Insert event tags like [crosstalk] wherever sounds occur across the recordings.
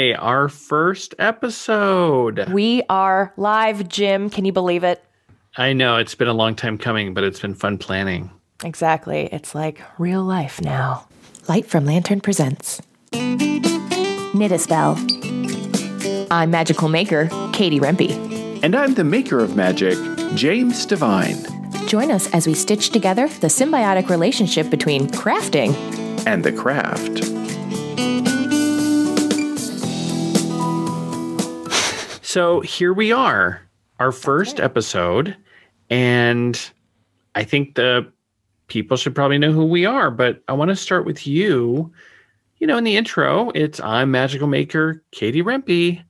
Yay, our first episode. We are live, Jim. Can you believe it? I know it's been a long time coming, but it's been fun planning. Exactly. It's like real life now. Light from Lantern presents Knit a Spell. I'm Magical Maker, Katie Rempe. And I'm the maker of magic, James Devine. Join us as we stitch together the symbiotic relationship between crafting And the craft. So here we are, our first episode, and I think the people should probably know who we are, but I want to start with you. You know, in the intro, it's I'm Magical Maker Katie Rempe.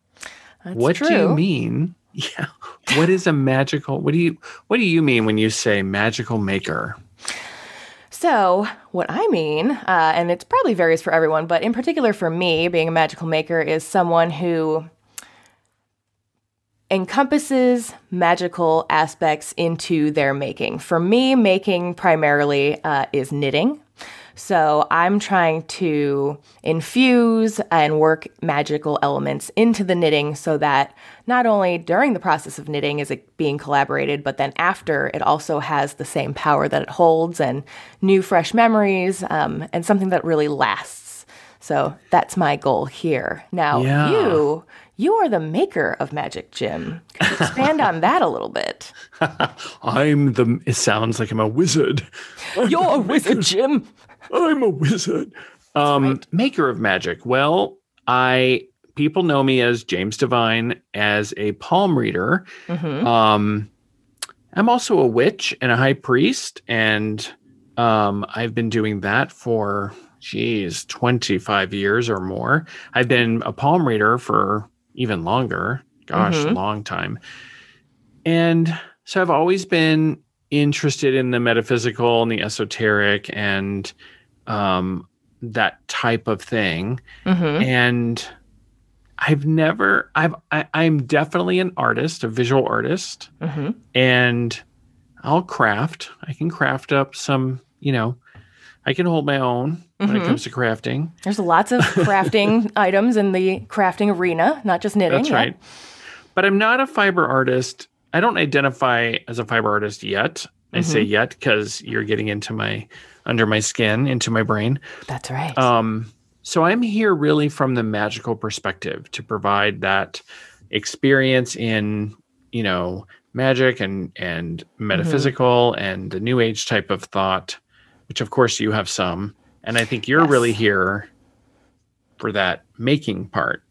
That's what true. do you mean? [laughs] Yeah. What is a magical what do you what do you mean when you say magical maker? So, what I mean, uh, and it probably varies for everyone, but in particular for me, being a magical maker is someone who encompasses magical aspects into their making. For me, making primarily uh, is knitting. So I'm trying to infuse and work magical elements into the knitting so that not only during the process of knitting is it being collaborated, but then after it also has the same power that it holds and new, fresh memories um, and something that really lasts. So that's my goal here. Now, Yeah. you you are the maker of Magic Jim. Could you expand on that a little bit? [laughs] I'm the it sounds like I'm a wizard. [laughs] You're a wizard, Jim. I'm a wizard. Um, maker of magic. Well, I people know me as James Devine as a palm reader. Mhm. Um, I'm also a witch and a high priest, and um, I've been doing that for geez, 25 years or more. I've been a palm reader for even longer. Gosh, a Mhm. long time. And so I've always been interested in the metaphysical and the esoteric and um, that type of thing. Mhm. And I've never, I've, I, I'm definitely an artist, a visual artist, Mhm. and I'll craft. I can craft up some, you know, I can hold my own when it Mhm. comes to crafting. There's lots of [laughs] crafting items in the crafting arena, not just knitting. That's yeah. right. But I'm not a fiber artist. I don't identify as a fiber artist yet. I say Mm-hmm. yet because you're getting into my under my skin, into my brain. That's right. Um, so I'm here really from the magical perspective to provide that experience in, you know, magic and and metaphysical and the new age type of thought, which of course you have some. And I think you're Yes. really here for that making part.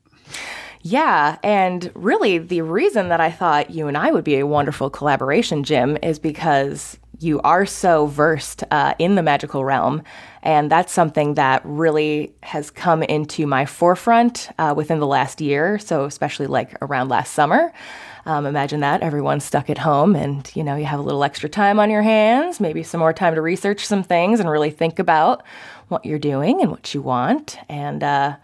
Yeah, and really the reason that I thought you and I would be a wonderful collaboration, Jim, is because you are so versed uh, in the magical realm. And that's something that really has come into my forefront uh, within the last year. So, especially like around last summer. Um, imagine that everyone's stuck at home and you know you have a little extra time on your hands maybe some more time to research some things and really think about what you're doing and what you want and uh,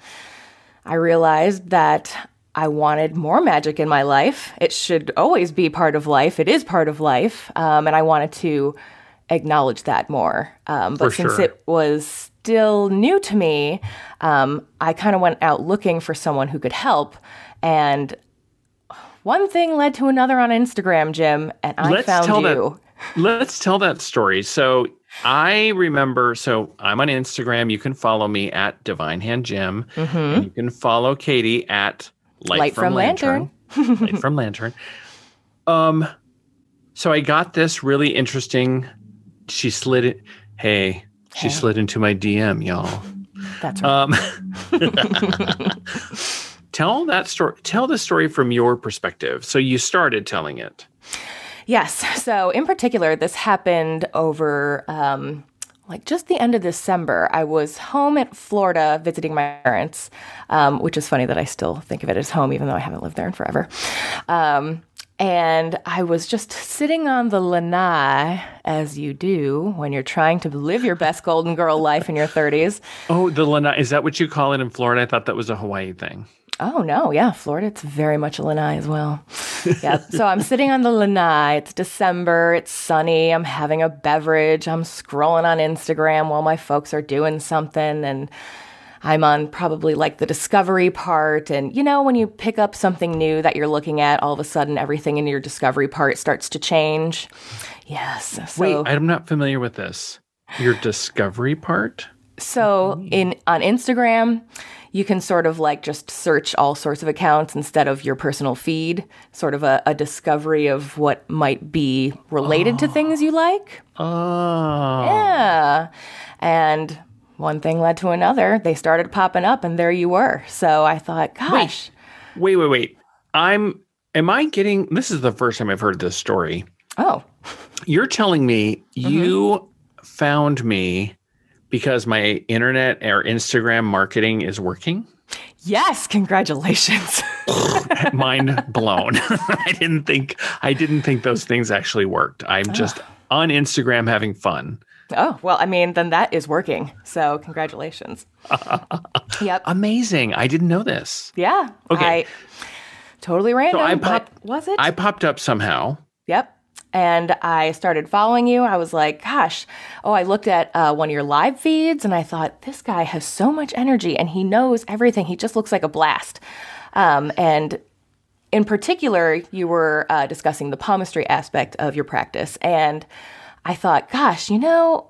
I realized that I wanted more magic in my life. It should always be part of life. It is part of life. Um, and I wanted to acknowledge that more. Um, but For since sure. it was still new to me, um, I kind of went out looking for someone who could help. And one thing led to another on Instagram, Jim, and I Let's found tell you. that. Let's tell that story. So I remember. So I'm on Instagram. You can follow me at Divine Hand Jim. And you can follow Katie at Light, Mm-hmm. Light from, from Lantern. Light from Lantern. [laughs] Um, so I got this really interesting. She slid it. Hey, she slid into my DM, y'all. That's right. Um, [laughs] [laughs] tell that story. Tell the story from your perspective. So you started telling it. Yes. So, in particular, this happened over um, like just the end of December. I was home at Florida visiting my parents, um, which is funny that I still think of it as home, even though I haven't lived there in forever. Um, and I was just sitting on the lanai, as you do when you're trying to live your best golden girl life in your 30s. [laughs] Oh, the lanai. Is that what you call it in Florida? I thought that was a Hawaii thing. Oh no, yeah, Florida. It's very much a lanai as well. yeah. So I'm [laughs] sitting on the lanai. It's December. It's sunny. I'm having a beverage. I'm scrolling on Instagram while my folks are doing something, and I'm on probably like the discovery part. And you know, when you pick up something new that you're looking at, all of a sudden everything in your discovery part starts to change. Yes. So, Wait, I'm not familiar with this. Your discovery part? so oh. in on Instagram, you can sort of like just search all sorts of accounts instead of your personal feed, sort of a, a discovery of what might be related to oh. things you like. Oh. Yeah. And one thing led to another. They started popping up, and there you were. So I thought, gosh, Wait, wait, wait. I'm am I getting this is the first time I've heard this story. oh, You're telling me mm-hmm. you found me because my internet or Instagram marketing is working? yes, congratulations. [laughs] Mind blown. [laughs] I didn't think I didn't think those things actually worked. I'm just on Instagram having fun. oh, well, I mean, then that is working. So congratulations. [laughs] yep. Amazing. I didn't know this. Yeah. Okay. I, totally random. So I popped- was it? I popped up somehow. Yep. And I started following you. I was like, gosh, oh, I looked at uh, one of your live feeds and I thought, this guy has so much energy and he knows everything. He just looks like a blast. Um, and in particular, you were uh, discussing the palmistry aspect of your practice. And I thought, gosh, you know,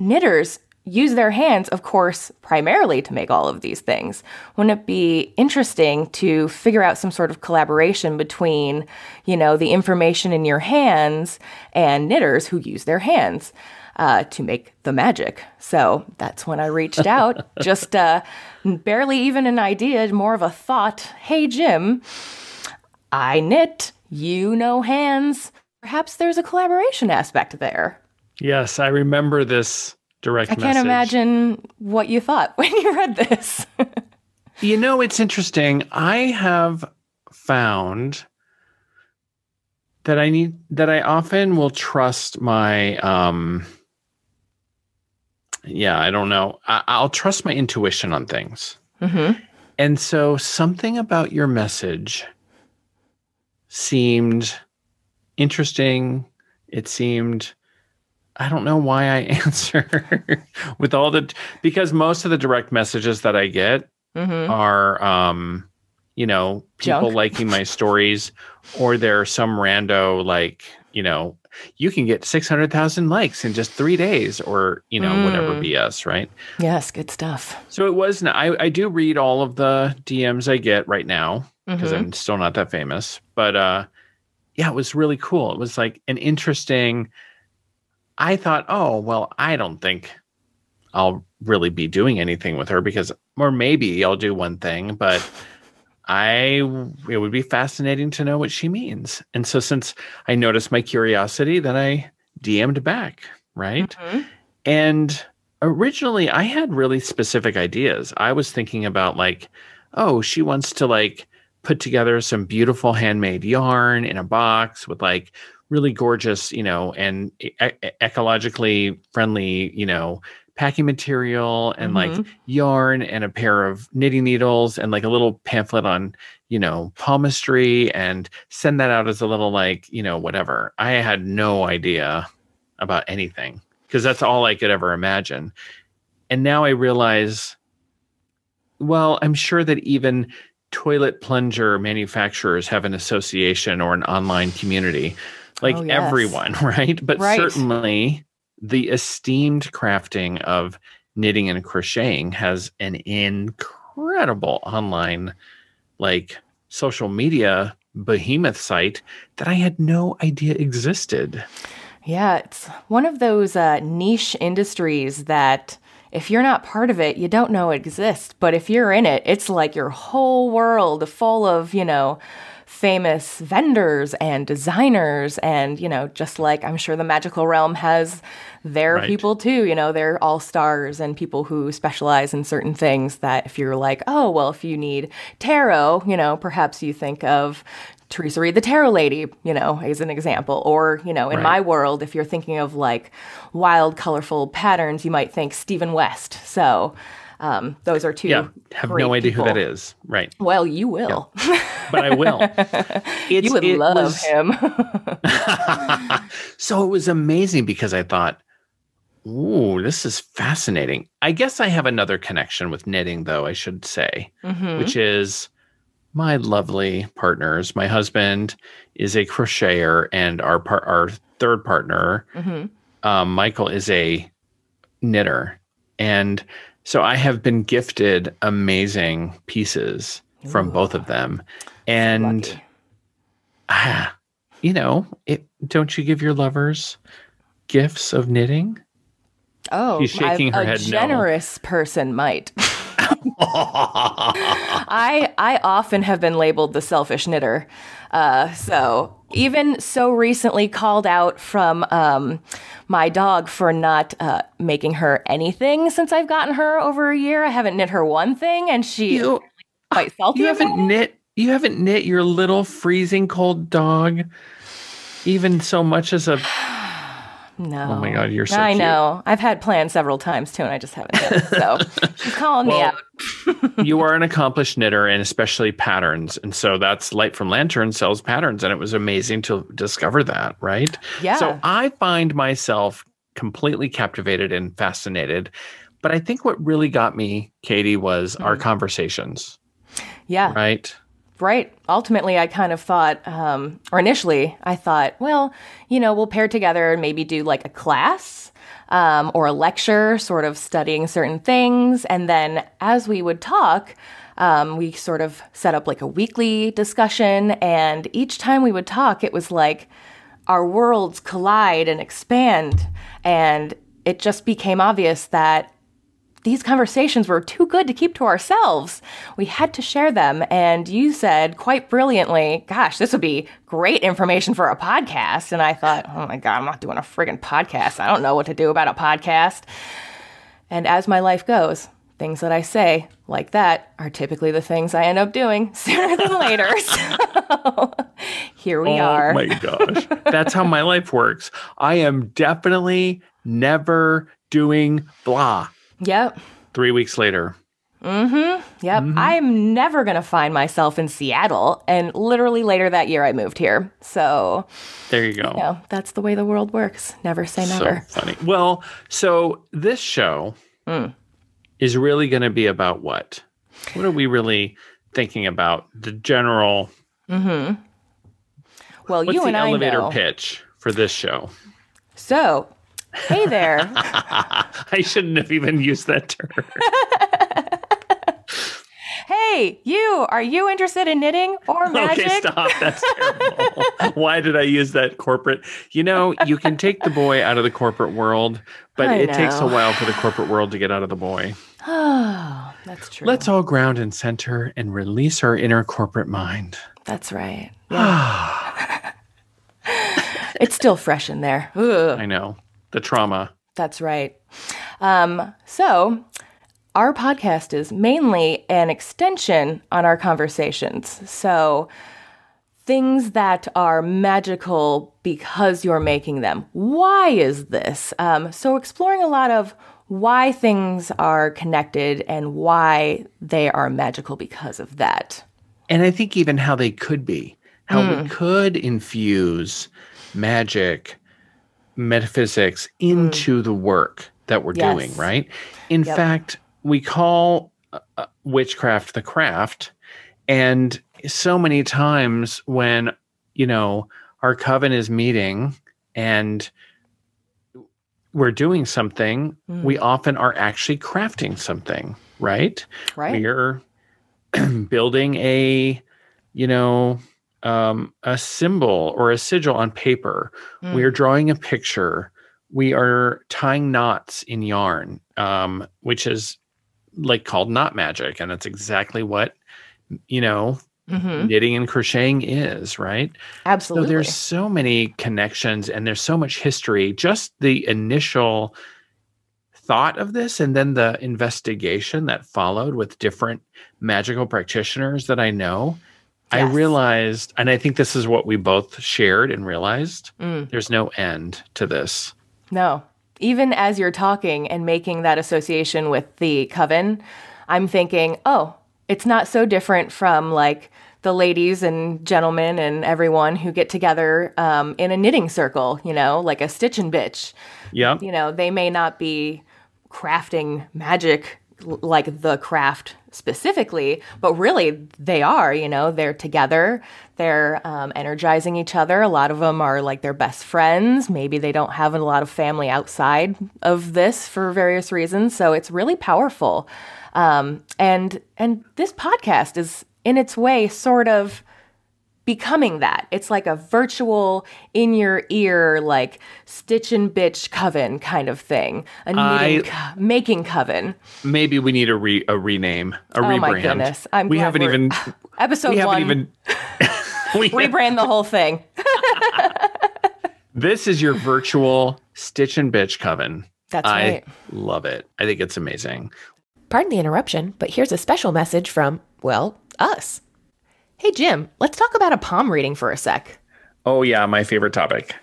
knitters use their hands, of course, primarily to make all of these things. Wouldn't it be interesting to figure out some sort of collaboration between, you know, the information in your hands and knitters who use their hands? Uh, to make the magic. So that's when I reached out. [laughs] Just uh, barely even an idea, more of a thought. Hey, Jim, I knit, you know hands. Perhaps there's a collaboration aspect there. Yes, I remember this direct I can't message. imagine what you thought [laughs] when you read this. You know, it's interesting. I have found that I need that I often will trust my um yeah, I don't know. I, I'll trust my intuition on things. mm-hmm. And so something about your message seemed interesting. It seemed I don't know why I [laughs] answer with all the because most of the direct messages that I get Mm-hmm. are um you know people Junk. liking my stories or they're some rando like you know you can get 600,000 likes in just 3 days or you know whatever Mm. BS right Yes, good stuff. so it was I I do read all of the DMs I get right now because Mhm. I'm still not that famous but uh yeah it was really cool it was like an interesting I thought oh well I don't think I'll really be doing anything with her because or maybe I'll do one thing but I it would be fascinating to know what she means and so since I noticed my curiosity then I DM'd back right Mhm. and originally I had really specific ideas. I was thinking about like, oh, she wants to like put together some beautiful handmade yarn in a box with like really gorgeous, you know, and e- ecologically friendly, you know, packing material and like Mhm. yarn and a pair of knitting needles and like a little pamphlet on, you know, palmistry and send that out as a little like, you know, whatever. I had no idea about anything because that's all I could ever imagine. And now I realize, well, I'm sure that even toilet plunger manufacturers have an association or an online community, like Oh, yes. everyone, [laughs] right? But Right. certainly the esteemed crafting of knitting and crocheting has an incredible online, like social media behemoth site that I had no idea existed. Yeah, it's one of those uh, niche industries that if you're not part of it, you don't know it exists. But if you're in it, it's like your whole world full of, you know, famous vendors and designers. And, you know, just like I'm sure the magical realm has their Right. people too, you know, they're all stars and people who specialize in certain things that if you're like, oh, well, if you need tarot, you know, perhaps you think of Theresa Reed, the tarot lady, you know, as an example. Or, you know, in Right. my world, if you're thinking of like wild, colorful patterns, you might think Stephen West. So um, those are two. Yeah, have no idea who that is. Right. Well, you will. but I will. [laughs] You would love was- him. [laughs] [laughs] so it was amazing because I thought, Ooh, this is fascinating. I guess I have another connection with knitting, though, I should say, Mhm. which is my lovely partners. My husband is a crocheter, and our par- our third partner, Mhm. um, Michael, is a knitter. And so I have been gifted amazing pieces from both of them. And ah, you know, it, don't you give your lovers gifts of knitting? Oh, She's shaking I- her a head no. generous person might. [laughs] I I often have been labeled the selfish knitter. Uh, so even so recently called out from um, my dog for not uh, making her anything since I've gotten her over a year. I haven't knit her one thing, and she you, quite [sighs] salty. you haven't it. knit you haven't knit your little freezing cold dog even so much as a No. Oh my God, you're so I cute. know. I've had plans several times too, and I just haven't done it. So [laughs] she's calling me Well, out. [laughs] you are an accomplished knitter and especially patterns and so that's light from lantern sells patterns and it was amazing to discover that right Yeah. so i find myself completely captivated and fascinated but i think what really got me katie was Hmm. our conversations Yeah. right Right. Ultimately, I kind of thought, um, or initially, I thought, well, you know, we'll pair together and maybe do like a class um, or a lecture, sort of studying certain things. And then as we would talk, um, we sort of set up like a weekly discussion. And each time we would talk, it was like our worlds collide and expand. And it just became obvious that these conversations were too good to keep to ourselves. We had to share them. And you said quite brilliantly, gosh, this would be great information for a podcast. And I thought, oh my God, I'm not doing a friggin' podcast. I don't know what to do about a podcast. And as my life goes, things that I say like that are typically the things I end up doing [laughs] sooner than later. [laughs] So here we oh are. Oh my gosh that's how my life works i am definitely never doing blah Yep. three weeks later Mm-hmm. Yep. I'm never going to find myself in Seattle. And literally later that year, I moved here. So, there you go you know, that's the way the world works. Never say So never. funny. Well, so this show Hmm. is really going to be about what? What are we really thinking about? The general. Mm-hmm. Well, What's you the and I elevator know. pitch for this show? So, hey there. [laughs] I shouldn't have even used that term. [laughs] hey, you. Are you interested in knitting or [laughs] magic? Okay, stop. That's terrible. Why did I use that corporate? You know, you can take the boy out of the corporate world, but I it takes a while for the corporate world to get out of the boy. Oh, [sighs] that's true. Let's all ground and center and release our inner corporate mind. That's right. [sighs] Yeah. it's still fresh in there. Ugh. I know the trauma. That's right. Um, so, our podcast is mainly an extension on our conversations. So, things that are magical because you're making them. Why is this? Um, so, exploring a lot of why things are connected and why they are magical because of that. and I think even how they could be, how Hmm. we could infuse magic, metaphysics into the work that we're Yes. doing, right? In fact, we call uh, uh, witchcraft the craft, and so many times when you know our coven is meeting and we're doing something, Hmm. we often are actually crafting something, right? Right? we're [clears throat] building a you know um, a symbol or a sigil on paper Mm. we are drawing a picture we are tying knots in yarn um, which is like called knot magic and that's exactly what you know hmm knitting and crocheting is right Absolutely. so there's so many connections and there's so much history. Just the initial thought of this and then the investigation that followed with different magical practitioners that I know, I realized, and I think this is what we both shared and realized Mm. there's no end to this. No. Even as you're talking and making that association with the coven, I'm thinking, oh, it's not so different from like the ladies and gentlemen and everyone who get together um, in a knitting circle, you know, like a stitch and bitch. Yep. You know, they may not be crafting magic like the craft specifically, but really they are, you know, they're together, they're um, energizing each other. A lot of them are like their best friends. Maybe they don't have a lot of family outside of this for various reasons. So it's really powerful. Um, and and this podcast is in its way sort of becoming that. It's like a virtual in your ear, like stitch and bitch coven kind of thing. A knitting, co- making coven. Maybe we need a re a rename, a Oh rebrand. my goodness. I'm we glad haven't even [laughs] Episode 1. we one, haven't even [laughs] [laughs] we rebrand the whole thing. This is your virtual Stitch and Bitch coven. That's I right. love it. I think it's amazing. Pardon the interruption, but here's a special message from, well, us. Hey, Jim, let's talk about a palm reading for a sec. Oh yeah, my favorite topic.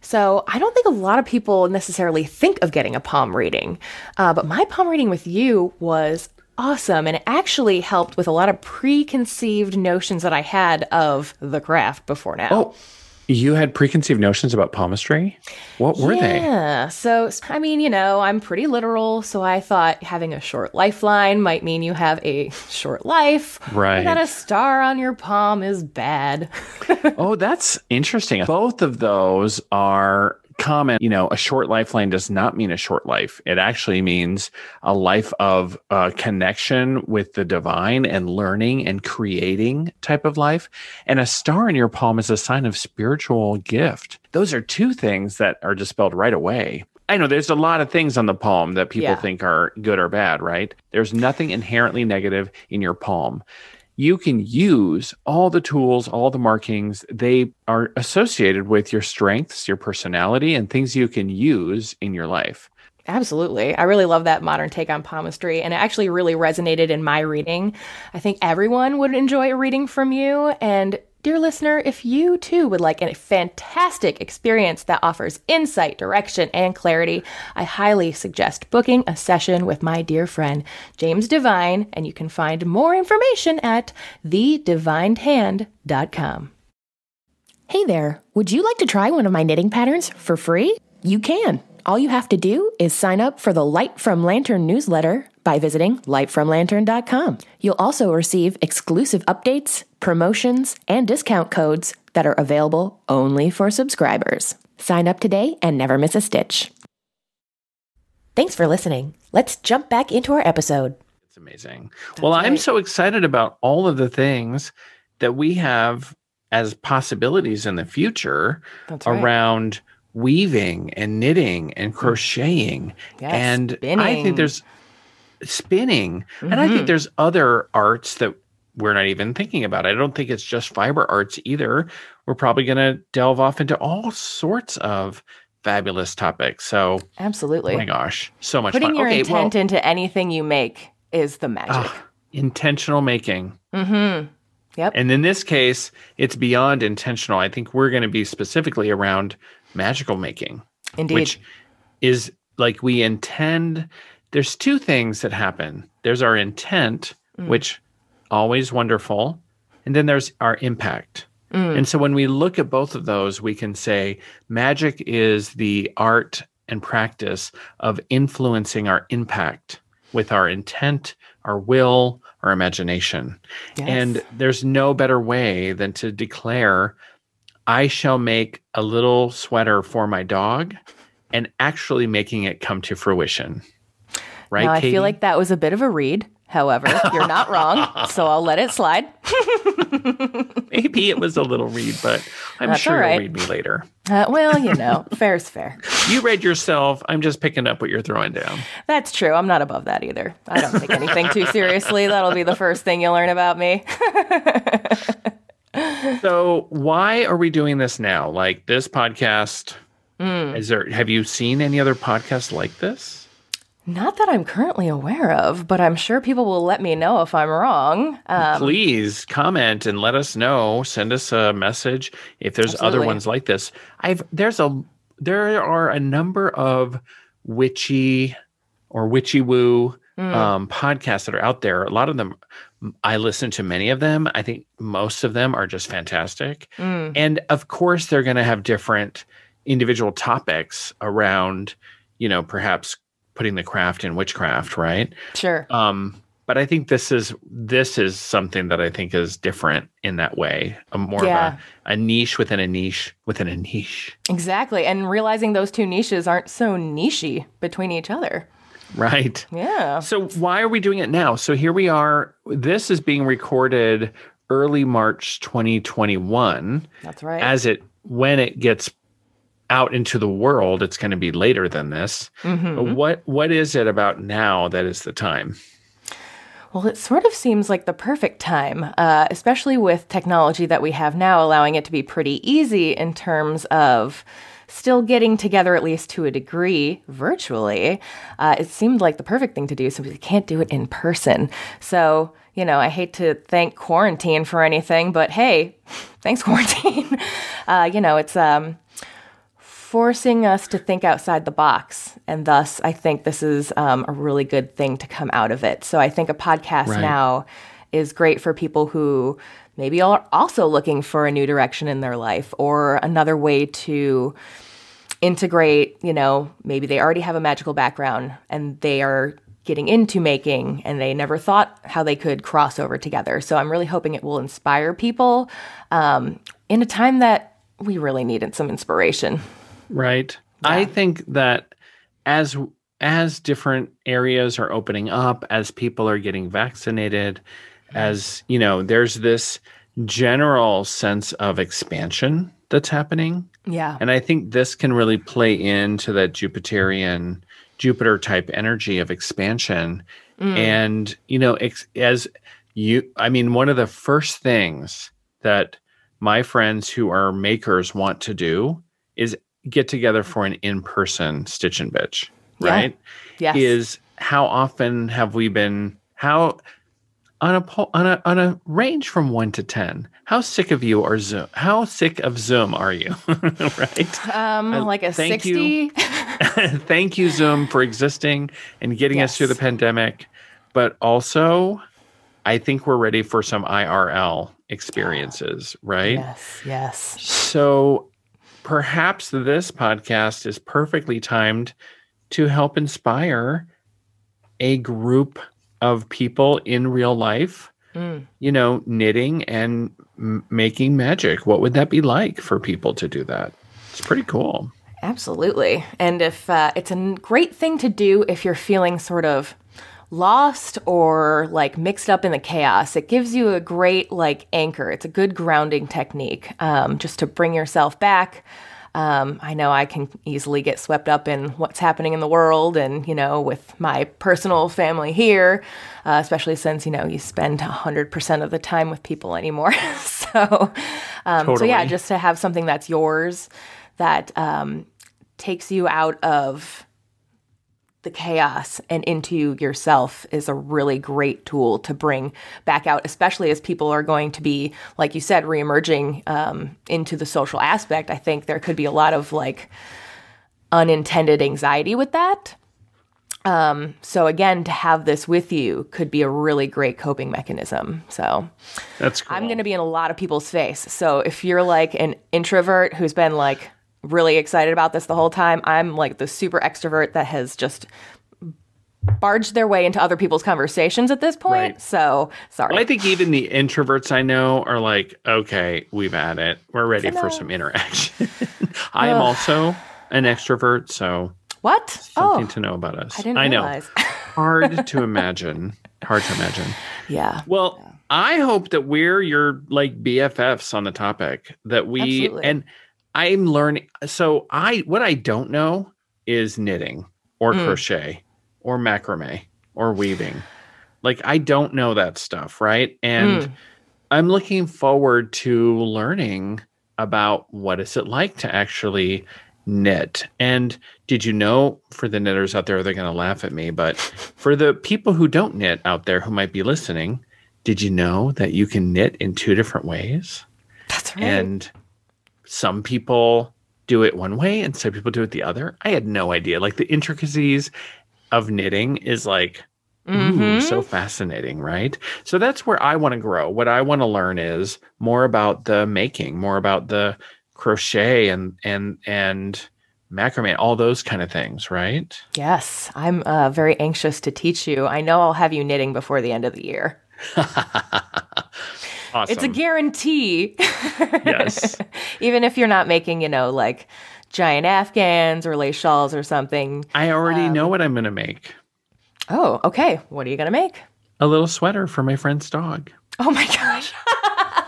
So, I don't think a lot of people necessarily think of getting a palm reading, uh, but my palm reading with you was awesome. And it actually helped with a lot of preconceived notions that I had of the craft before now. Oh, you had preconceived notions about palmistry? What were they? Yeah. So, I mean, you know, I'm pretty literal. So I thought having a short lifeline might mean you have a [laughs] short life. Right. That a star on your palm is bad. [laughs] Oh, that's interesting. Both of those are common. You know, a short lifeline does not mean a short life. It actually means a life of uh, connection with the divine and learning and creating type of life. And a star in your palm is a sign of spiritual gift. Those are two things that are dispelled right away. I know there's a lot of things on the palm that people Yeah. think are good or bad, right? There's nothing inherently negative in your palm you can use all the tools, all the markings. They are associated with your strengths, your personality, and things you can use in your life. Absolutely. I really love that modern take on palmistry, and it actually really resonated in my reading. I think everyone would enjoy a reading from you. And, dear listener, if you too would like a fantastic experience that offers insight, direction, and clarity, I highly suggest booking a session with my dear friend James Divine, and you can find more information at thedivinedhand.com. Hey there, would you like to try one of my knitting patterns for free? You can. All you have to do is sign up for the Light from Lantern newsletter by visiting lightfromlantern.com. You'll also receive exclusive updates, promotions, and discount codes that are available only for subscribers. Sign up today and never miss a stitch. Thanks for listening. Let's jump back into our episode. It's amazing. well, I'm so excited about all of the things that we have as possibilities in the future That's right. around weaving and knitting and mm. crocheting. Yes, and I think there's spinning. And I think there's other arts that we're not even thinking about. I don't think it's just fiber arts either. We're probably going to delve off into all sorts of fabulous topics. So, Absolutely. oh my gosh, so much Putting fun. your okay, intent well, into anything you make is the magic. ah, intentional making. mm-hmm. Yep. And in this case, it's beyond intentional. I think we're going to be specifically around magical making, Indeed. which is like we intend. There's two things that happen. There's our intent, Mm. which always wonderful, and then there's our impact. Mm. And so when we look at both of those, we can say magic is the art and practice of influencing our impact with our intent, our will, our imagination. Yes. And there's no better way than to declare, I shall make a little sweater for my dog and actually making it come to fruition. Right? now, I feel like that was a bit of a read. However, you're not wrong, [laughs] so I'll let it slide. [laughs] maybe it was a little read, but I'm That's sure right. you'll read me later. Uh, well, you know, fair's fair. You read yourself. I'm just picking up what you're throwing down. That's true. I'm not above that either. I don't take anything too seriously. That'll be the first thing you learn about me. [laughs] So why are we doing this now? Like this podcast? Hmm. Is there? Have you seen any other podcasts like this? Not that I'm currently aware of, but I'm sure people will let me know if I'm wrong. Um, Please comment and let us know. Send us a message if there's other ones like this. I've there's a there are a number of witchy or witchy woo Hmm. um, podcasts that are out there. A lot of them I listen to many of them. I think most of them are just fantastic. And of course, they're going to have different individual topics around, you know, perhaps putting the craft in witchcraft, right? Sure. Um, but I think this is this is something that I think is different in that way, a more Yeah. of a, a niche within a niche within a niche, Exactly. And realizing those two niches aren't so nichey between each other. right? Yeah. So why are we doing it now? So here we are. This is being recorded early March 2021. That's right. As it when it gets out into the world, it's going to be later than this. Mm-hmm. What what is it about now that is the time? Well, it sort of seems like the perfect time, uh, especially with technology that we have now, allowing it to be pretty easy in terms of still getting together, at least to a degree, virtually. Uh, it seemed like the perfect thing to do, so we can't do it in person. So, you know, I hate to thank quarantine for anything, but hey, [laughs] thanks, quarantine. [laughs] uh, you know, it's. Um, forcing us to think outside the box. And thus, I think this is um, a really good thing to come out of it. So I think a podcast Right. now is great for people who maybe are also looking for a new direction in their life or another way to integrate, you know, maybe they already have a magical background and they are getting into making and they never thought how they could cross over together. So I'm really hoping it will inspire people um, in a time that we really needed some inspiration. Right. I think that as as different areas are opening up, as people are getting vaccinated, mm-hmm. as you know, there's this general sense of expansion that's happening. Yeah. And I think this can really play into that Jupiterian Jupiter type energy of expansion. Mm. And, you know, ex- as you, I mean, one of the first things that my friends who are makers want to do is get together for an in person Stitch and Bitch, Yeah. right? Yes. Is how often have we been, how, on a, po- on a on a range from one to ten, how sick of you are Zoom? How sick of Zoom are you? [laughs] right. um, Uh, like a thank 60. you. [laughs] Thank you, Zoom, for existing and getting us through the pandemic. But also, I think we're ready for some IRL experiences, right? Yes, yes. So perhaps this podcast is perfectly timed to help inspire a group of people in real life, Mm. you know, knitting and m- making magic. What would that be like for people to do that? It's pretty cool. Absolutely. And if uh, it's a great thing to do if you're feeling sort of lost or like mixed up in the chaos, it gives you a great like anchor. It's a good grounding technique um, just to bring yourself back. Um, I know I can easily get swept up in what's happening in the world and, you know, with my personal family here, uh, especially since, you know, you spend 100% of the time with people anymore. [laughs] so, um, so yeah, just to have something that's yours that um, takes you out of the chaos and into yourself is a really great tool to bring back out, especially as people are going to be, like you said, reemerging um, into the social aspect. I think there could be a lot of like unintended anxiety with that. Um, so again, to have this with you could be a really great coping mechanism. So That's cool. I'm going to be in a lot of people's face. So if you're like an introvert who's been like really excited about this the whole time, I'm like the super extrovert that has just barged their way into other people's conversations at this point. Right. So sorry. Well, I think even the introverts I know are like, okay, we've had it. We're ready for some interaction. [laughs] I am also an extrovert, so what? something Oh, to know about us. I didn't know. realize. [laughs] Hard to imagine. Hard to imagine. yeah. Well, I hope that we're your like BFFs on the topic that we Absolutely. and I'm learning. So I what I don't know is knitting or Mm. crochet or macrame or weaving. Like I don't know that stuff, right? And Mm. I'm looking forward to learning about what is it like to actually knit. And did you know for the knitters out there they're going to laugh at me, but for the people who don't knit out there who might be listening, did you know that you can knit in two different ways? That's right. And some people do it one way and some people do it the other. I had no idea. Like the intricacies of knitting is like Ooh, so fascinating, right? So that's where I want to grow. What I want to learn is more about the making, more about the crochet and and and macrame, all those kind of things, right? Yes, I'm uh, very anxious to teach you. I know I'll have you knitting before the end of the year. [laughs] Awesome. It's a guarantee. yes. [laughs] Even if you're not making, you know, like giant afghans or lace shawls or something. I already Um, know what I'm going to make. Oh, okay. What are you going to make? A little sweater for my friend's dog. Oh my gosh.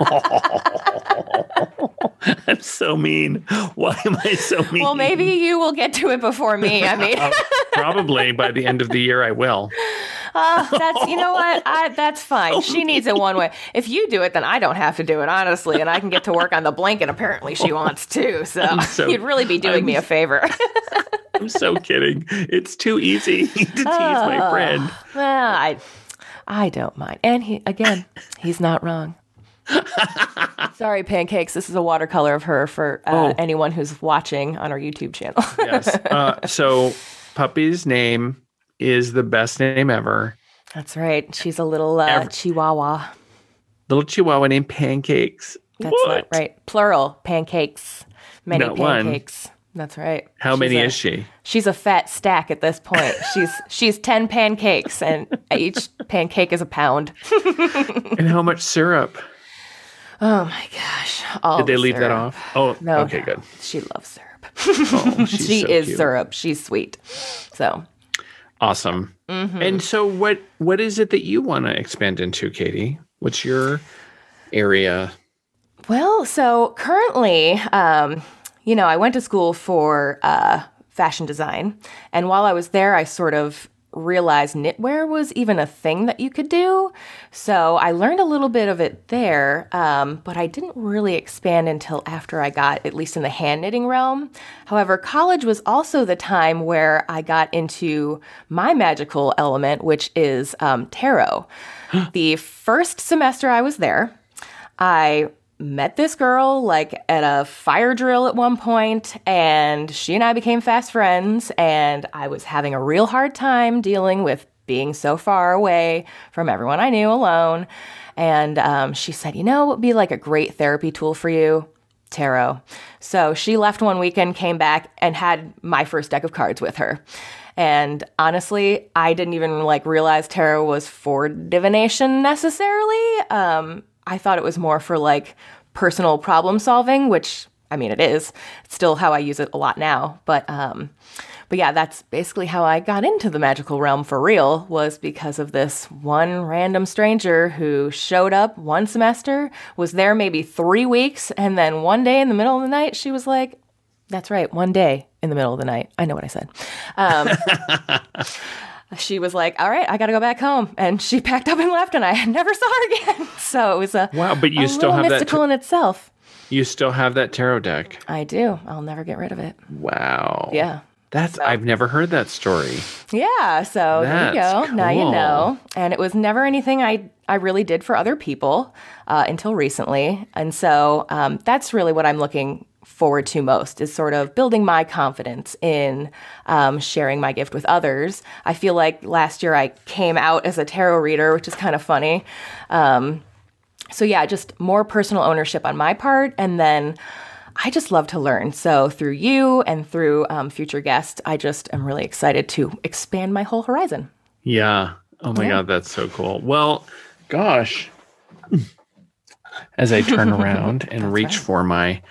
[laughs] I'm so mean. Why am I so [laughs] mean? Well, maybe you will get to it before me. I mean, Probably by the end of the year I will. Uh, that's you know what? [laughs] I, that's fine. She needs it one way. If you do it, then I don't have to do it, honestly, and I can get to work on the blanket. Apparently, she wants to. [laughs] So, so- you'd really be doing me a favor. [laughs] I'm so kidding. It's too easy to tease my friend. well, I, I don't mind. And he again, he's not wrong. Sorry, pancakes. This is a watercolor of her for uh, Oh. anyone who's watching on our YouTube channel. Yes. Uh, so, puppy's name is the best name ever. That's right. She's a little uh, chihuahua. Little Chihuahua named Pancakes. That's what? not right. Plural pancakes. Many Not one. pancakes. That's right. How She's many a- is she? She's a fat stack at this point. She's [laughs] she's ten pancakes, and each pancake is a pound. [laughs] And how much syrup? Oh my gosh! All Did they the leave that off? Oh, No. okay, good. She loves syrup. Oh, [laughs] she so is cute. syrup. She's sweet. So Awesome. Mm-hmm. And so, what what is it that you want to expand into, Katie? What's your area? Well, so currently, um, you know, I went to school for uh, fashion design. And while I was there, I sort of realized knitwear was even a thing that you could do. So I learned a little bit of it there, um, but I didn't really expand until after I got, at least in the hand knitting realm. However, college was also the time where I got into my magical element, which is um, tarot. [gasps] the first semester I was there, I met this girl like at a fire drill at one point and she and I became fast friends and I was having a real hard time dealing with being so far away from everyone I knew alone. And um, she said you know what would be like a great therapy tool for you? Tarot. So she left one weekend came back and had my first deck of cards with her. And honestly i didn't even like realize tarot was for divination necessarily. Um, I thought it was more for like personal problem solving, which I mean it is. It's still how I use it a lot now. But um but yeah, that's basically how I got into the magical realm for real was because of this one random stranger who showed up one semester, was there maybe 3 weeks, and then one day in the middle of the night she was like, that's right, one day in the middle of the night. I know what I said. Um, [laughs] she was like, "All right, I got to go back home," and she [laughs] packed up and left, and I never [laughs] saw her again. [laughs] So it was a Wow, but you still have that. mystical in itself. you still have that tarot deck. I do. I'll never get rid of it. Wow. Yeah. That's I've never heard that story. Yeah, so there you That's go. Now you know. And it was never anything I I really did for other people uh, until recently, and so um, that's really what I'm looking forward to most is sort of building my confidence in um, sharing my gift with others. I feel like last year I came out as a tarot reader, which is kind of funny. Um, so yeah, just more personal ownership on my part, and then. I just love to learn. So, through you and through um, future guests, I just am really excited to expand my whole horizon. Yeah. Oh my god, that's so cool. Well, gosh. As I turn [laughs] around and reach for my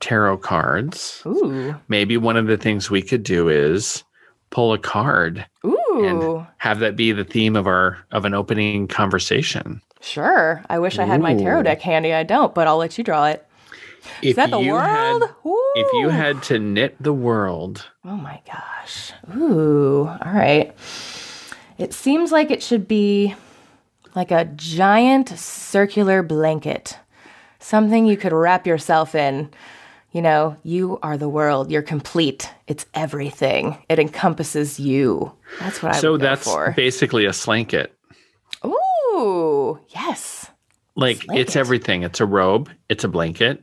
tarot cards, Ooh. maybe one of the things we could do is pull a card Ooh. and have that be the theme of our of an opening conversation. Sure. I wish I had my tarot deck handy. I don't, but I'll let you draw it. If Is that the you world? Had, if you had to knit the world, Oh my gosh. Ooh. All right. It seems like it should be like a giant circular blanket. Something you could wrap yourself in. You know, you are the world. You're complete. It's everything. It encompasses you. That's what I so that's for. basically a slanket. Ooh, yes. Like it's everything. It's a robe. It's a blanket.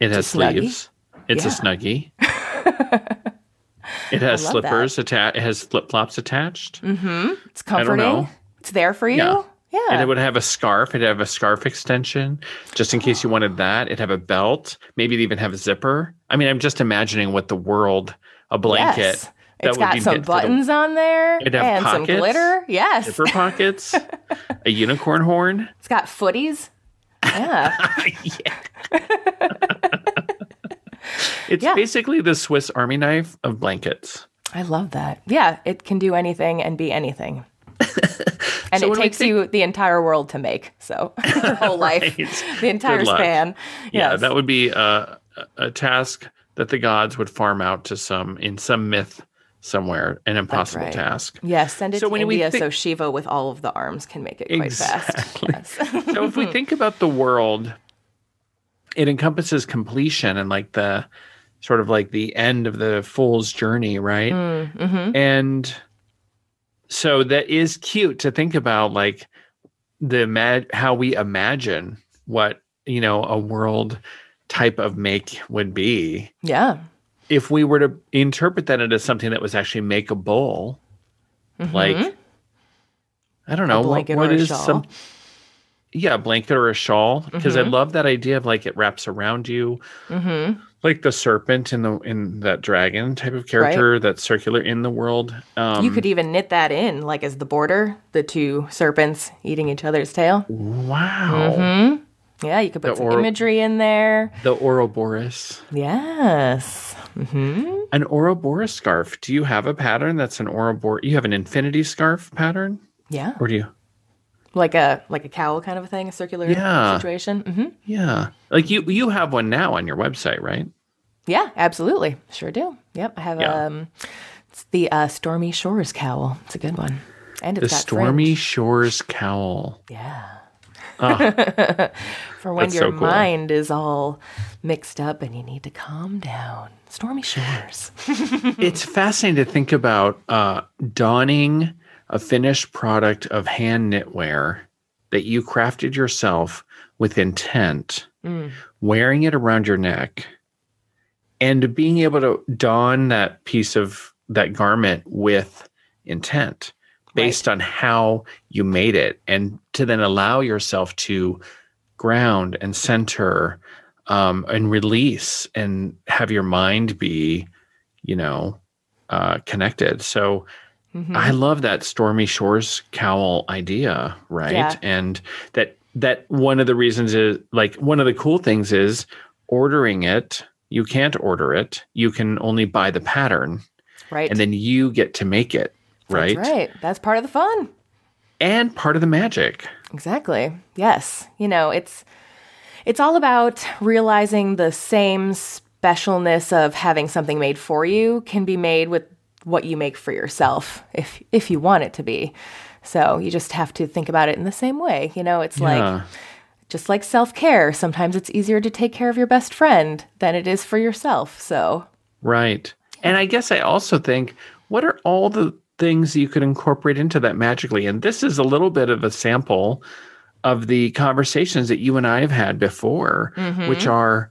It has sleeves. It's a snuggie. [laughs] It has I love that. slippers attached. It has flip flops attached, Mm-hmm. It's don't comforting. know. It's there for you. Yeah. Yeah. and it would have a scarf. It'd have a scarf extension, just in case you wanted that. It'd have a belt. Maybe it'd even have a zipper. I mean, I'm just imagining what the world a blanket. Yes. that It's would got be some for the- buttons on there It'd have and some glitter. Yes. zipper pockets, [laughs] a unicorn horn. It's got footies. [laughs] Yeah. It's Yeah. basically the Swiss Army knife of blankets. I love that. Yeah, it can do anything and be anything. [laughs] and So it takes think- you the entire world to make. So your [laughs] whole life, Right. the entire Good luck. span. Yeah, that would be a, a task that the gods would farm out to some in some myth somewhere, an impossible right. task. Yes, send it So to when we India think- so Shiva with all of the arms can make it quite Exactly. fast. Yes. [laughs] So if we think about the world, it encompasses completion and like the sort of like the end of the fool's journey, right? mm-hmm. And so that is cute to think about like the mag- how we imagine what, you know, a world type of make would be. Yeah. If we were to interpret that into something that was actually makeable, like I don't know, what, Mm-hmm. what is some yeah, a blanket or a shawl because I Mhm. love that idea of like it wraps around you, Mm-hmm. like the serpent in the in that dragon type of character that's circular in the world. Um, you could even knit that in, like as the border, the two serpents eating each other's tail. wow, Mm-hmm. Yeah, you could put The some imagery in there. the Ouroboros, Yes. Mm-hmm. an Ouroboros scarf. Do you have a pattern that's an Ouroboros? You have an infinity scarf pattern, Yeah. or do you? Like a like a cowl kind of a thing, a circular Yeah. situation. Mm-hmm. Yeah, like you you have one now on your website, right? Yeah, absolutely. Sure do. Yep. I have Yeah. um it's the uh, Stormy Shores cowl. It's a good one. And The got Stormy fringe. Shores cowl. Yeah. [laughs] For when your so cool. mind is all mixed up and you need to calm down. Stormy Shores. [laughs] it's fascinating to think about uh, donning a finished product of hand knitwear that you crafted yourself with intent, Mm. wearing it around your neck, and being able to don that piece of that garment with intent based on how you made it, and to then allow yourself to ground and center um, and release and have your mind be, you know, uh, connected. So Mhm. I love that Stormy Shores cowl idea, right? Yeah. And that that one of the reasons is like one of the cool things is ordering it. You can't order it. You can only buy the pattern, right. and then you get to make it, right? That's right. That's part of the fun. And part of the magic. Exactly. Yes. You know, it's it's all about realizing the same specialness of having something made for you can be made with what you make for yourself if if you want it to be. So, you just have to think about it in the same way. You know, it's like just like self-care, sometimes it's easier to take care of your best friend than it is for yourself. So, Right. And I guess I also think, what are all the things you could incorporate into that magically? And this is a little bit of a sample of the conversations that you and I have had before, mm-hmm. which are,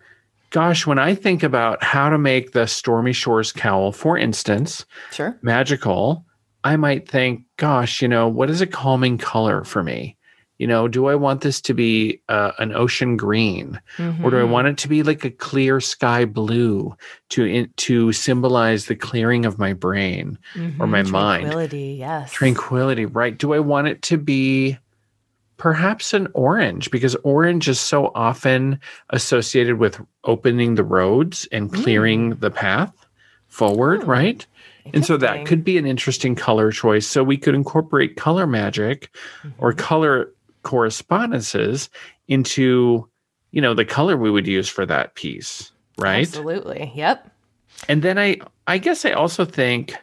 gosh, when I think about how to make the Stormy Shores cowl, for instance, sure. magical, I might think, gosh, you know, what is a calming color for me? You know, do I want this to be uh, an ocean green, or do I Mhm. want it to be like a clear sky blue to in, to symbolize the clearing of my brain, or my Mhm. mind? Tranquility, yes. tranquility? Right? Do I want it to be perhaps an orange because orange is so often associated with opening the roads and clearing the path forward, Hmm. right? And so that could be an interesting color choice. So we could incorporate color magic or Mm-hmm. color correspondences into, you know, the color we would use for that piece, right? Absolutely. Yep. And then I I guess I also think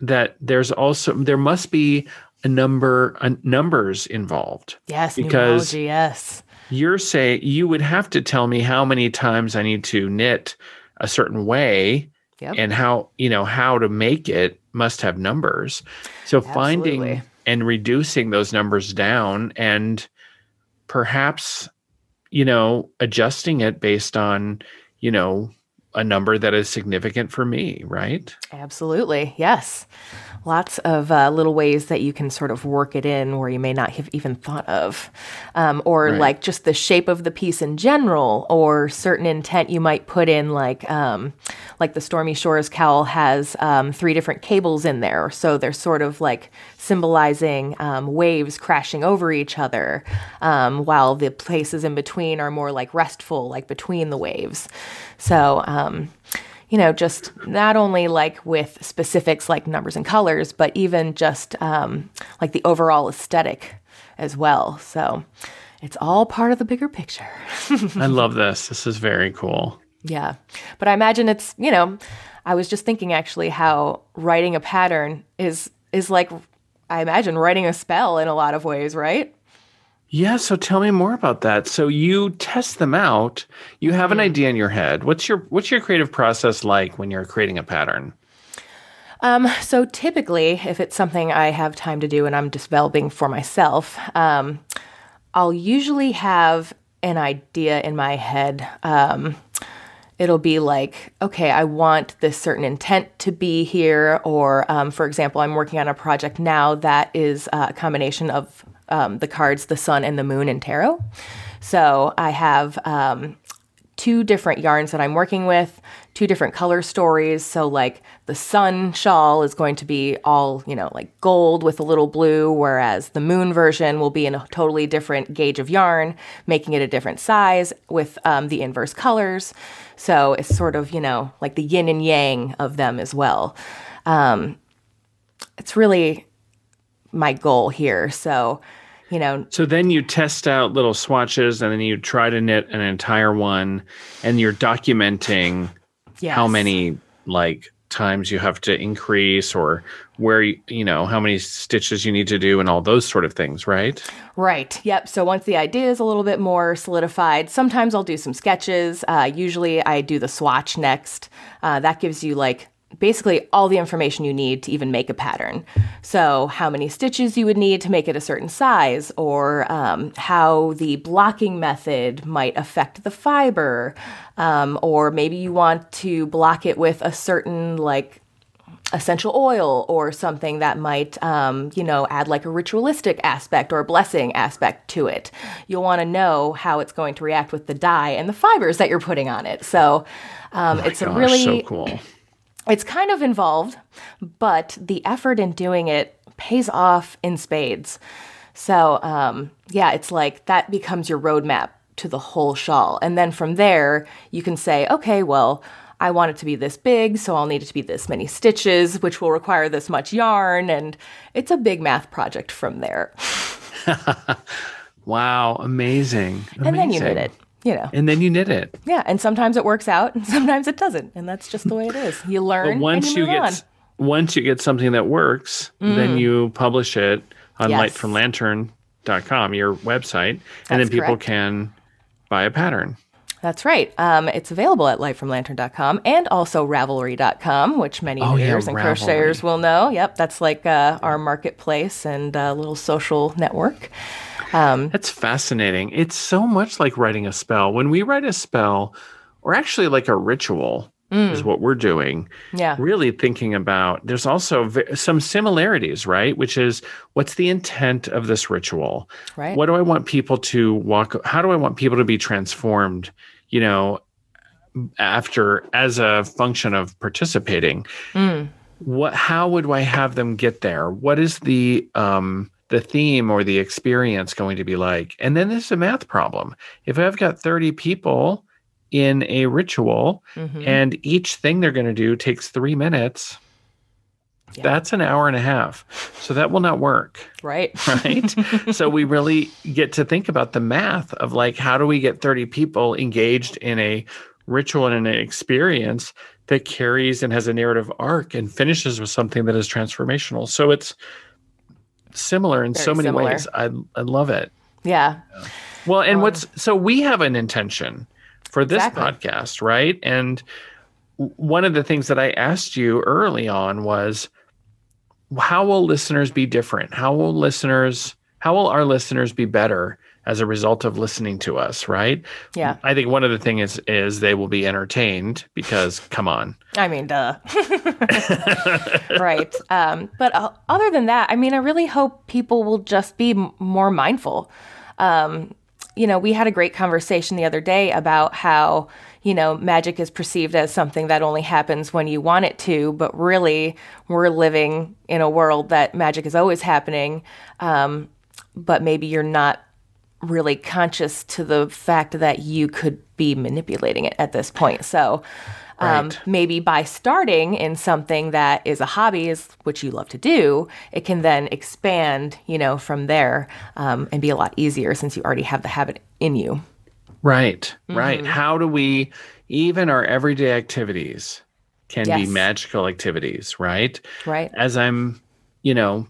that there's also there must be a number uh, numbers involved. Yes. Because- yes. You're saying you would have to tell me how many times I need to knit a certain way Yep. and how you know how to make it must have numbers so finding Absolutely. And reducing those numbers down and perhaps you know adjusting it based on you know a number that is significant for me, right? Absolutely. Yes. Lots of uh, little ways that you can sort of work it in where you may not have even thought of. Um, or Right. like just the shape of the piece in general, or certain intent you might put in, like, um, like the Stormy Shores cowl has um, three different cables in there. So they're sort of like symbolizing um, waves crashing over each other, um, while the places in between are more like restful, like between the waves. So, um, you know, just not only like with specifics like numbers and colors, but even just um, like the overall aesthetic as well. So it's all part of the bigger picture. [laughs] I love this. This is very cool. Yeah. But I imagine it's, you know, I was just thinking actually how writing a pattern is is like I imagine writing a spell in a lot of ways, right? Yeah, so tell me more about that. So you test them out. You have Mm-hmm. an idea in your head. What's your what's your creative process like when you're creating a pattern? Um, so typically, if it's something I have time to do and I'm developing for myself, um, I'll usually have an idea in my head. Um, it'll be like, okay, I want this certain intent to be here. Or, um, for example, I'm working on a project now that is a combination of um, the cards, the sun and the moon in tarot. So I have um, two different yarns that I'm working with, two different color stories. So, like the sun shawl is going to be all, you know, like gold with a little blue, whereas the moon version will be in a totally different gauge of yarn, making it a different size with um, the inverse colors. So, it's sort of, you know, like the yin and yang of them as well. Um, it's really my goal here. So, you know, So then you test out little swatches and then you try to knit an entire one and you're documenting how many like times you have to increase or where you, you know how many stitches you need to do and all those sort of things, right? Right. Yep. So once the idea is a little bit more solidified, sometimes I'll do some sketches. Uh, usually I do the swatch next. Uh, that gives you like basically all the information you need to even make a pattern. So, how many stitches you would need to make it a certain size, or um, how the blocking method might affect the fiber, um, or maybe you want to block it with a certain like essential oil or something that might, um, you know, add like a ritualistic aspect or a blessing aspect to it. You'll want to know how it's going to react with the dye and the fibers that you're putting on it. So um, it's a really so cool. It's kind of involved, but the effort in doing it pays off in spades. So, um, yeah, it's like that becomes your roadmap to the whole shawl. And then from there, you can say, okay, well, I want it to be this big, so I'll need it to be this many stitches, which will require this much yarn. And it's a big math project from there. [laughs] Wow, amazing. And then you knit it, you know. And then you knit it. Yeah. And sometimes it works out and [laughs] sometimes it doesn't. And that's just the way it is. You learn. But once you, you, get on. once you get something that works, then mm. you publish it on Yes. lightfromlantern.com, your website, and then people correct. can buy a pattern. That's right. Um, it's available at lightfromlantern.com and also ravelry.com, which many Oh, yeah, knitters and crocheters will know. Yep, that's like uh, our marketplace and uh, little social network. Um, That's fascinating. It's so much like writing a spell. When we write a spell, or actually like a ritual, is what we're doing. yeah, Really thinking about. There's also v- some similarities, right? Which is what's the intent of this ritual? right. What do I want people to walk? How do I want people to be transformed? You know, after as a function of participating. Mm. What? How would I have them get there? What is the um the theme or the experience going to be like? And then there's a math problem. If I've got 30 people in a ritual Mhm. and each thing they're going to do takes three minutes, Yeah. that's an hour and a half. So that will not work right. [laughs] right? so we really get to think about the math of like how do we get 30 people engaged in a ritual and an experience that carries and has a narrative arc and finishes with something that is transformational. So it's similar in so many similar. ways. I I love it. Yeah. Well, and um, what's so we have an intention for this Exactly. podcast, right? And one of the things that I asked you early on was how will listeners be different? How will listeners how will our listeners be better as a result of listening to us, right? Yeah. I think one of the things is is they will be entertained because come on. [laughs] I mean, duh. [laughs] right. Um, but uh, other than that, I mean, I really hope people will just be m- more mindful. Um, you know, we had a great conversation the other day about how, you know, magic is perceived as something that only happens when you want it to, but really we're living in a world that magic is always happening. Um, but maybe you're not really conscious to the fact that you could be manipulating it at this point. So, um, Right. maybe by starting in something that is a hobby, is which you love to do, it can then expand, you know, from there um, and be a lot easier since you already have the habit in you. Right. Right. Mm-hmm. How do we even our everyday activities can be magical activities, right? Right. As I'm, you know,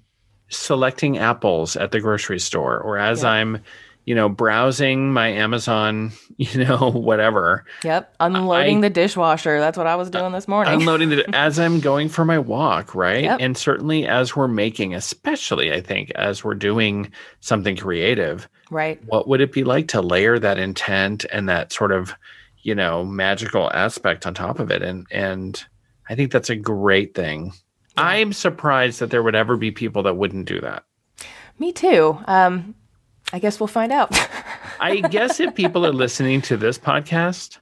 selecting apples at the grocery store or as Yeah. I'm, you know, browsing my Amazon, [laughs] you know, whatever. Yep. Unloading I- the dishwasher. That's what I was doing this morning. unloading it [laughs] as I'm going for my walk, right? Yep. And certainly as we're making, especially I think as we're doing something creative, right. what would it be like to layer that intent and that sort of, you know, magical aspect on top of it? And and I think that's a great thing. I'm surprised that there would ever be people that wouldn't do that. Me too. Um, I guess we'll find out. I guess if people are listening to this podcast,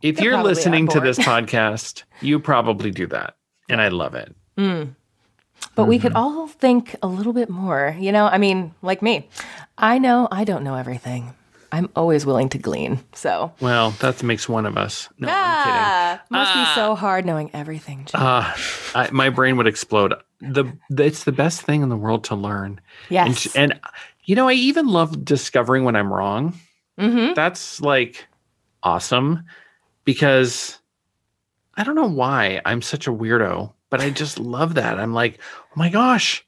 if They're you're listening to this [laughs] podcast, you probably do that. And I love it. But we Mm-hmm. could all think a little bit more. You know, I mean, like me, I know I don't know everything. I'm always willing to glean. So, Well, that makes one of us. No, I'm ah, must be so hard knowing everything. Jim. Uh, I, my brain would explode. The, the it's the best thing in the world to learn. yes. And, and you know, I even love discovering when I'm wrong. mm-hmm. That's like awesome because I don't know why I'm such a weirdo, but I just love that. I'm like, oh my gosh,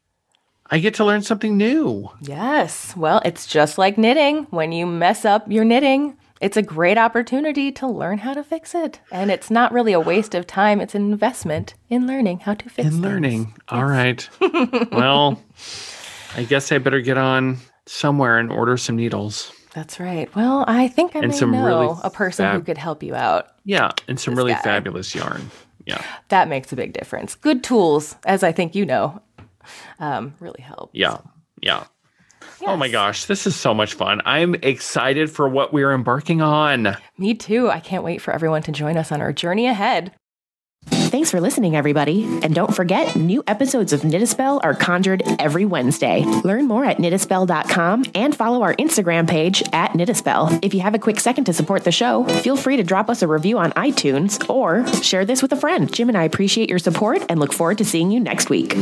I get to learn something new. Yes. Well, it's just like knitting. When you mess up your knitting, it's a great opportunity to learn how to fix it. And it's not really a waste of time, it's an investment in learning how to fix it. In things. learning. All right. [laughs] well, I guess I better get on somewhere and order some needles. That's right. Well, I think I And may some know really a person who could help you out. Yeah, and some really guy. fabulous yarn. Yeah. That makes a big difference. Good tools, as I think you know, um, really help. Yeah. Yeah. Oh my gosh, this is so much fun. I'm excited for what we're embarking on. Me too. I can't wait for everyone to join us on our journey ahead. Thanks for listening, everybody. And don't forget, new episodes of Knitaspell are conjured every Wednesday. Learn more at knitaspell.com and follow our Instagram page at Knitaspell. If you have a quick second to support the show, feel free to drop us a review on iTunes or share this with a friend. Jim and I appreciate your support and look forward to seeing you next week.